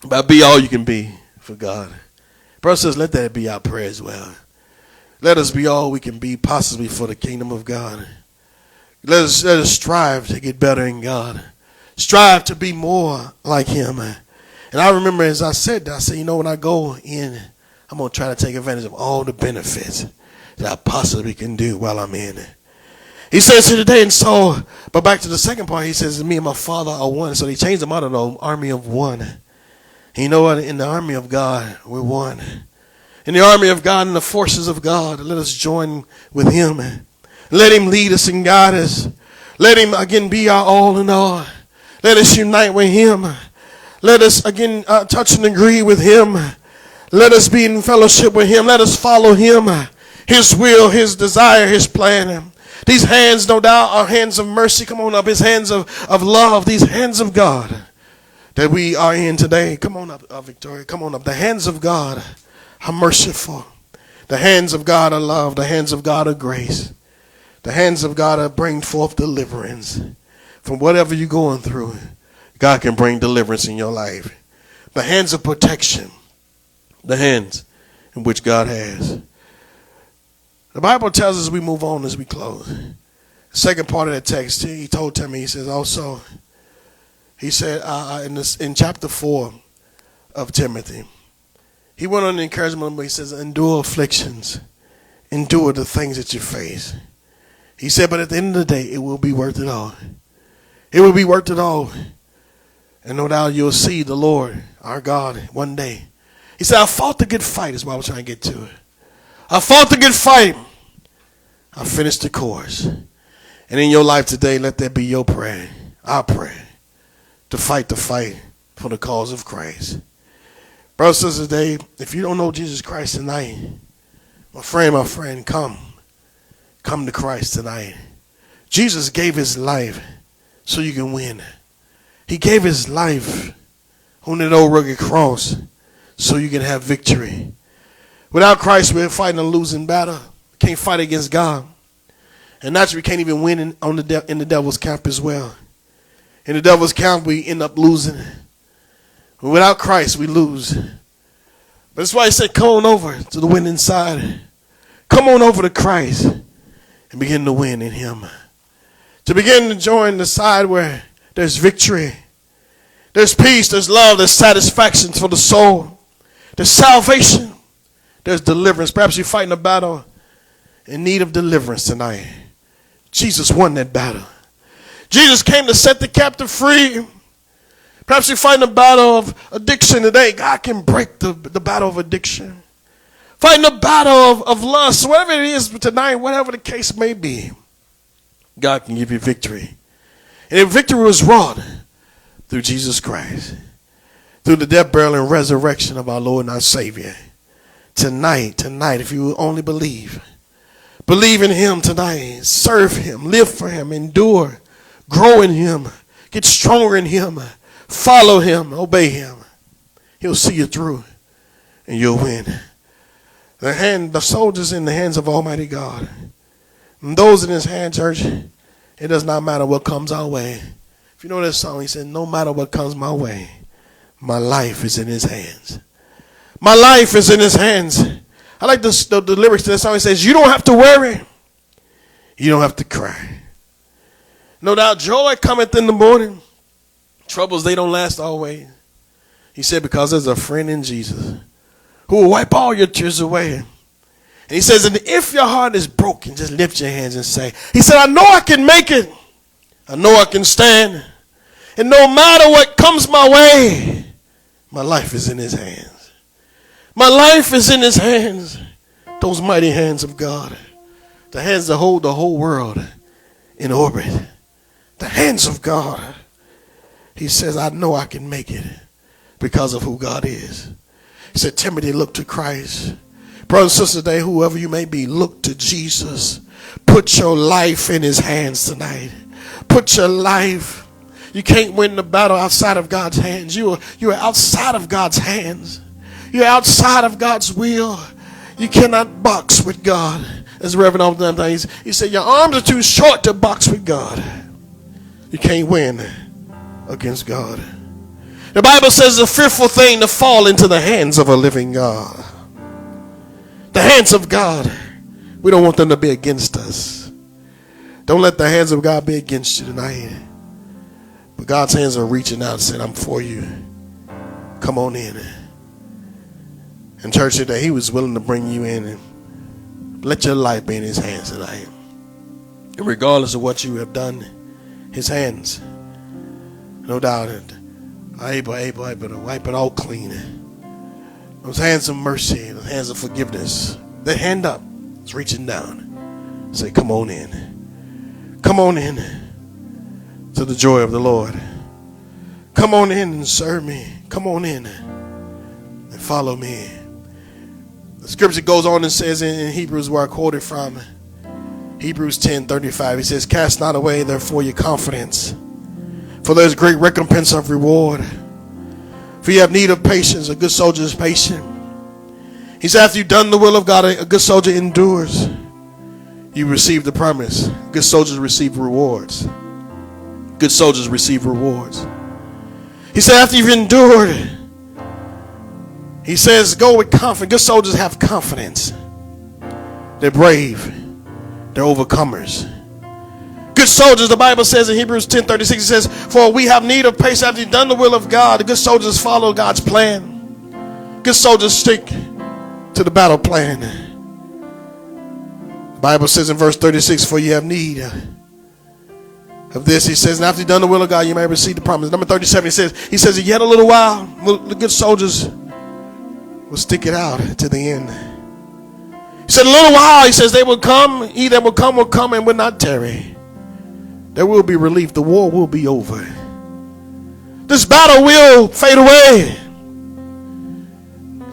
About be all you can be for God. Brother says, let that be our prayer as well. Let us be all we can be, possibly for the kingdom of God. Let us, let us strive to get better in God. Strive to be more like Him. And I remember as I said that, I said, you know, when I go in, I'm going to try to take advantage of all the benefits that I possibly can do while I'm in it. He says here today, and so, but back to the second part, he says, me and my father are one. So he changed them out of the army of one. And you know what? In the army of God, we're one. In the army of God and the forces of God, let us join with him. Let him lead us and guide us. Let him again be our all in all. Let us unite with him. Let us again uh, touch and agree with him. Let us be in fellowship with him. Let us follow him. His will, his desire, his plan. These hands, no doubt, are hands of mercy. Come on up. His hands of, of love. These hands of God that we are in today. Come on up, uh, Victoria. Come on up. The hands of God are merciful. The hands of God are love. The hands of God are grace. The hands of God are bring forth deliverance from whatever you're going through. God can bring deliverance in your life. The hands of protection. The hands in which God has. The Bible tells us we move on as we close. The second part of that text, he told Timothy, he says also, he said uh, in, this, in chapter 4 of Timothy, he went on to encourage him, but he says, endure afflictions, endure the things that you face. He said, but at the end of the day, it will be worth it all. It will be worth it all. And no doubt you'll see the Lord, our God, one day. He said, I fought the good fight, is what I was trying to get to it. I fought the good fight. I finished the course. And in your life today, let that be your prayer, our prayer, to fight the fight for the cause of Christ. Brothers and sisters, today, if you don't know Jesus Christ tonight, my friend, my friend, come. Come to Christ tonight. Jesus gave his life so you can win. He gave his life on that old rugged cross so you can have victory. Without Christ, we're fighting a losing battle. We can't fight against God. And naturally, we can't even win in, on the de- in the devil's camp as well. In the devil's camp, we end up losing. But without Christ, we lose. But that's why he said, come on over to the winning side. Come on over to Christ and begin to win in him. To begin to join the side where there's victory. There's peace, there's love, there's satisfaction for the soul. There's salvation. There's deliverance. Perhaps you're fighting a battle in need of deliverance tonight. Jesus won that battle. Jesus came to set the captive free. Perhaps you're fighting a battle of addiction today. God can break the, the battle of addiction. Fighting a battle of, of lust, whatever it is tonight, whatever the case may be, God can give you victory. And if victory was wrought through Jesus Christ, through the death, burial, and resurrection of our Lord and our Savior tonight, tonight, if you will only believe, believe in Him tonight, serve Him, live for Him, endure, grow in Him, get stronger in Him, follow Him, obey Him. He'll see you through and you'll win. The hand, the soldiers in the hands of Almighty God. And those in His hand, church, it does not matter what comes our way. If you know this song, He said, No matter what comes my way, my life is in His hands. My life is in his hands. I like the, the, the lyrics to that song. It says, You don't have to worry. You don't have to cry. No doubt joy cometh in the morning. Troubles, they don't last always. He said, Because there's a friend in Jesus who will wipe all your tears away. And he says, And if your heart is broken, just lift your hands and say, He said, I know I can make it. I know I can stand. And no matter what comes my way, my life is in his hands. My life is in his hands. Those mighty hands of God. The hands that hold the whole world in orbit. The hands of God. He says, I know I can make it because of who God is. He said, Timothy, look to Christ. Brothers and sisters, today, whoever you may be, look to Jesus. Put your life in his hands tonight. Put your life. You can't win the battle outside of God's hands. You are, you are outside of God's hands. You're outside of God's will. You cannot box with God. As Reverend often things, he said, Your arms are too short to box with God. You can't win against God. The Bible says it's a fearful thing to fall into the hands of a living God. The hands of God. We don't want them to be against us. Don't let the hands of God be against you tonight. But God's hands are reaching out and saying, I'm for you. Come on in. And church today, He was willing to bring you in and let your life be in His hands tonight. And regardless of what you have done, His hands, no doubt, are able, able, able to wipe it all clean. Those hands of mercy, those hands of forgiveness, the hand up is reaching down. Say, come on in. Come on in to the joy of the Lord. Come on in and serve me. Come on in and follow me. The scripture goes on and says in Hebrews, where I quoted from, Hebrews 10 35, he says, Cast not away therefore your confidence, for there's great recompense of reward. For you have need of patience, a good soldier is patient. He said, After you've done the will of God, a good soldier endures. You receive the promise. Good soldiers receive rewards. Good soldiers receive rewards. He said, After you've endured, he says, Go with confidence. Good soldiers have confidence. They're brave, they're overcomers. Good soldiers, the Bible says in Hebrews 10 36, it says, For we have need of patience after you've done the will of God. The good soldiers follow God's plan. Good soldiers stick to the battle plan. The Bible says in verse 36, For you have need of this. He says, And after you've done the will of God, you may receive the promise. Number 37, he says, He says, Yet a little while, the good soldiers will stick it out to the end. He said, A little while, he says, they will come. He that will come will come and will not tarry. There will be relief. The war will be over. This battle will fade away.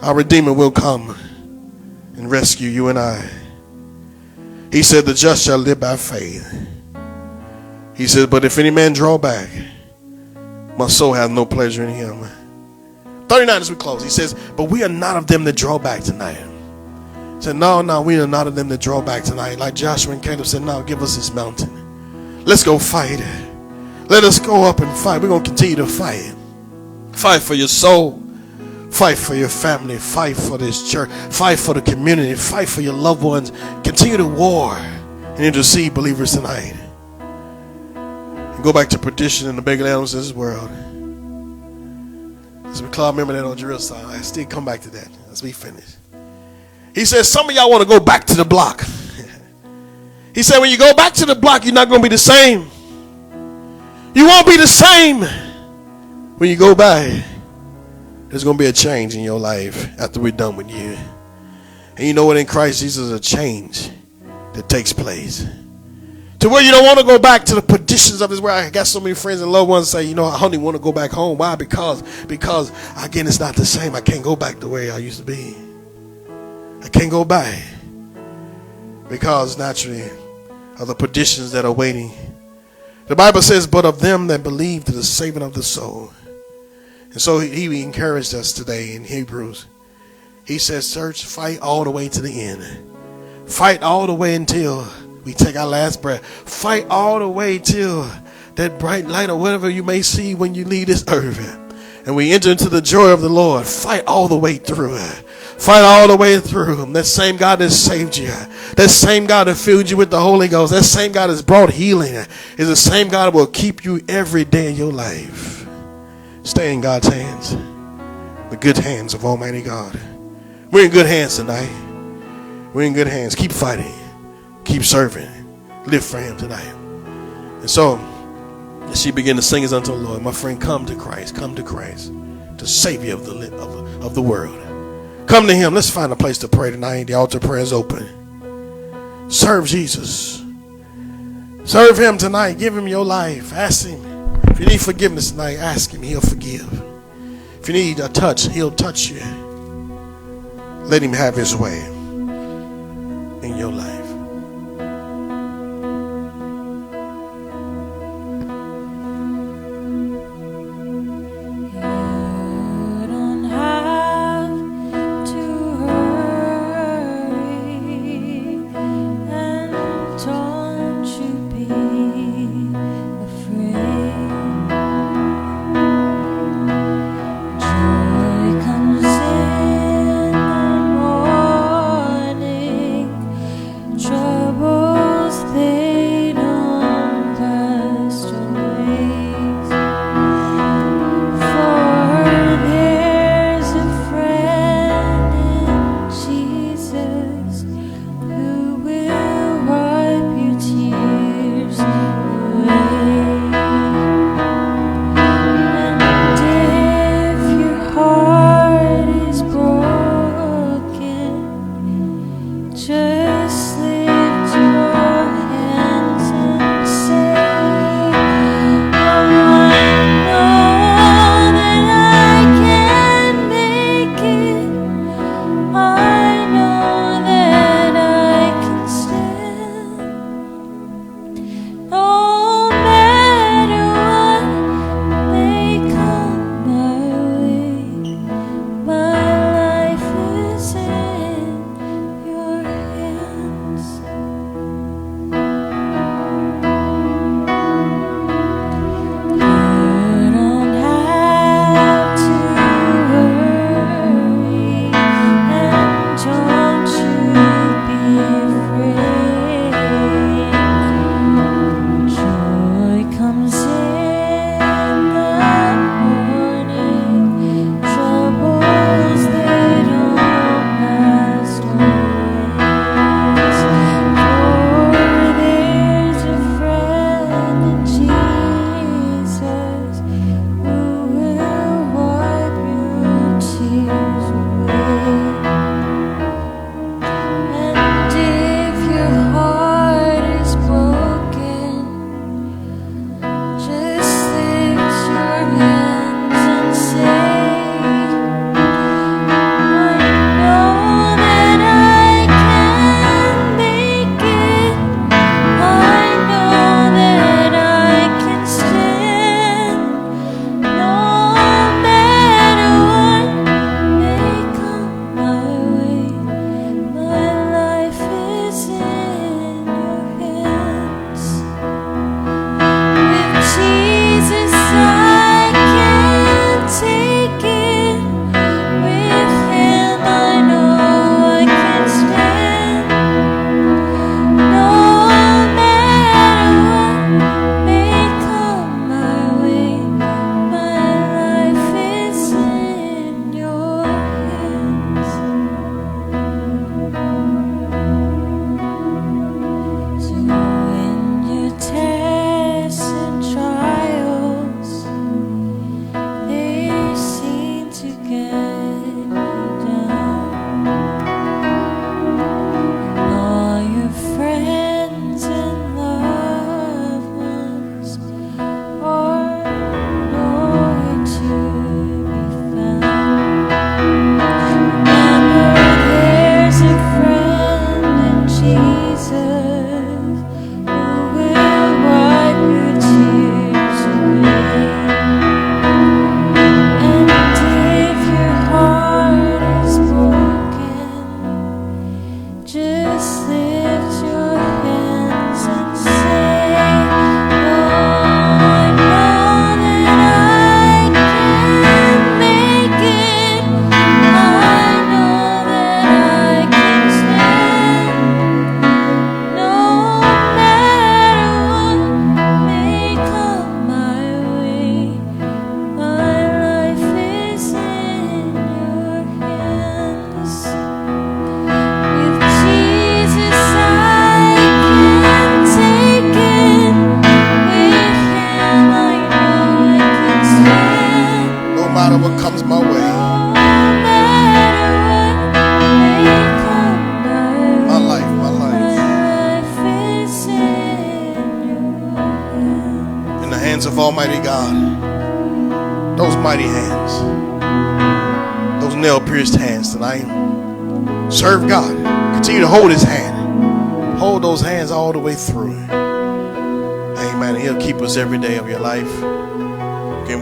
Our Redeemer will come and rescue you and I. He said, The just shall live by faith. He said, But if any man draw back, my soul has no pleasure in him. 39 as we close. He says, But we are not of them that draw back tonight. He said, No, no, we are not of them that draw back tonight. Like Joshua and Caleb said, No, give us this mountain. Let's go fight. Let us go up and fight. We're going to continue to fight. Fight for your soul. Fight for your family. Fight for this church. Fight for the community. Fight for your loved ones. Continue to war and intercede believers tonight. And go back to perdition and the big lambs of this world. As call, remember that on Jerusalem. I still come back to that as we finish. He says, Some of y'all want to go back to the block. he said, When you go back to the block, you're not going to be the same. You won't be the same when you go back. There's going to be a change in your life after we're done with you. And you know what? In Christ Jesus, a change that takes place. To where you don't want to go back to the perditions of this world. I got so many friends and loved ones say, you know, I only want to go back home. Why? Because, because again, it's not the same. I can't go back the way I used to be. I can't go back. Because naturally of the perditions that are waiting. The Bible says, but of them that believe to the saving of the soul. And so he, he encouraged us today in Hebrews. He says, Search, fight all the way to the end. Fight all the way until we take our last breath. Fight all the way till that bright light or whatever you may see when you leave this earth. And we enter into the joy of the Lord. Fight all the way through it. Fight all the way through. him. That same God that saved you, that same God that filled you with the Holy Ghost, that same God that's brought healing, is the same God that will keep you every day in your life. Stay in God's hands, the good hands of Almighty God. We're in good hands tonight. We're in good hands. Keep fighting. Keep serving. Live for Him tonight. And so, she began to sing as unto the Lord, my friend, come to Christ. Come to Christ, the Savior of the of, of the world. Come to Him. Let's find a place to pray tonight. The altar prayer is open. Serve Jesus. Serve Him tonight. Give Him your life. Ask Him. If you need forgiveness tonight, ask Him. He'll forgive. If you need a touch, He'll touch you. Let Him have His way. in your life.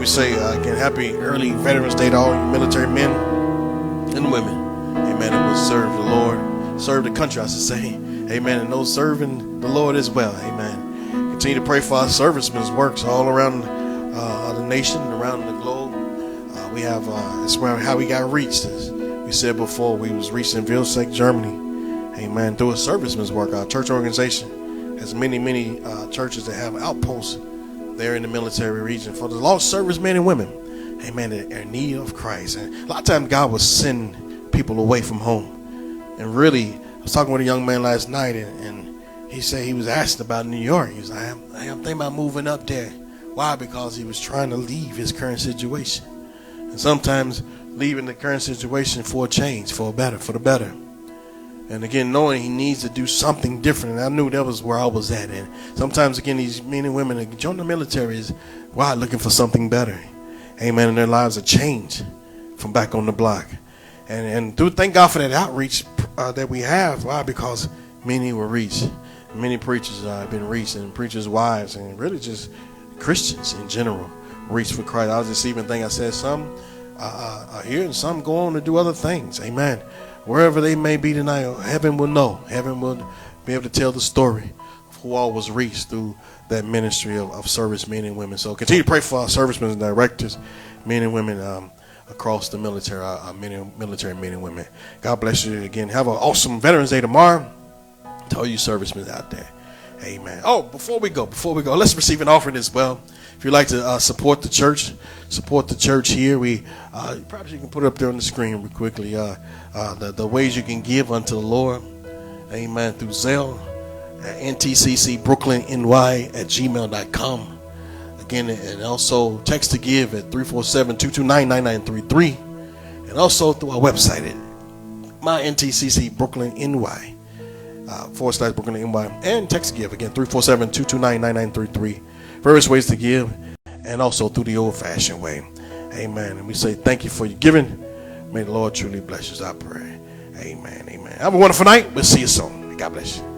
We say uh, again, happy early Veterans Day to all you military men and women. Amen. And will serve the Lord, serve the country, I should say. Amen. And those serving the Lord as well. Amen. Continue to pray for our servicemen's works all around uh, the nation, around the globe. Uh, we have uh, it's where how we got reached. As we said before, we was reached in Vilseck, Germany. Amen. Through a servicemen's work, our church organization has many, many uh, churches that have outposts there in the military region for the lost servicemen and women. Amen. That are in need of Christ. And a lot of times God will send people away from home. And really, I was talking with a young man last night, and, and he said he was asked about New York. He was like, I'm, I'm thinking about moving up there. Why? Because he was trying to leave his current situation. And sometimes leaving the current situation for a change, for a better, for the better. And again, knowing he needs to do something different. And I knew that was where I was at. And sometimes, again, these men and women that join the military is why looking for something better. Amen. And their lives are changed from back on the block. And and through, thank God for that outreach uh, that we have. Why? Because many were reached. Many preachers uh, have been reached, and preachers' wives, and really just Christians in general reached for Christ. I was just even thinking, I said, some uh, are here and some go on to do other things. Amen. Wherever they may be tonight, heaven will know. Heaven will be able to tell the story of who all was reached through that ministry of, of service men and women. So continue to pray for our servicemen and directors, men and women um, across the military, our, our men and, military men and women. God bless you again. Have an awesome Veterans Day tomorrow to all you servicemen out there. Amen. Oh, before we go, before we go, let's receive an offering as well. If you'd like to uh, support the church, support the church here, we uh, perhaps you can put it up there on the screen real quickly. Uh, uh, the, the ways you can give unto the Lord. Amen. Through Zelle NTCC Brooklyn NY at gmail.com. Again, and also text to give at 347 229 9933. And also through our website at my NTCC Brooklyn NY. Uh, forward slash Brooklyn NY. And text give again 347 229 9933. Various ways to give. And also through the old fashioned way. Amen. And we say thank you for your giving. May the Lord truly bless you, I pray. Amen. Amen. Have a wonderful night. We'll see you soon. God bless you.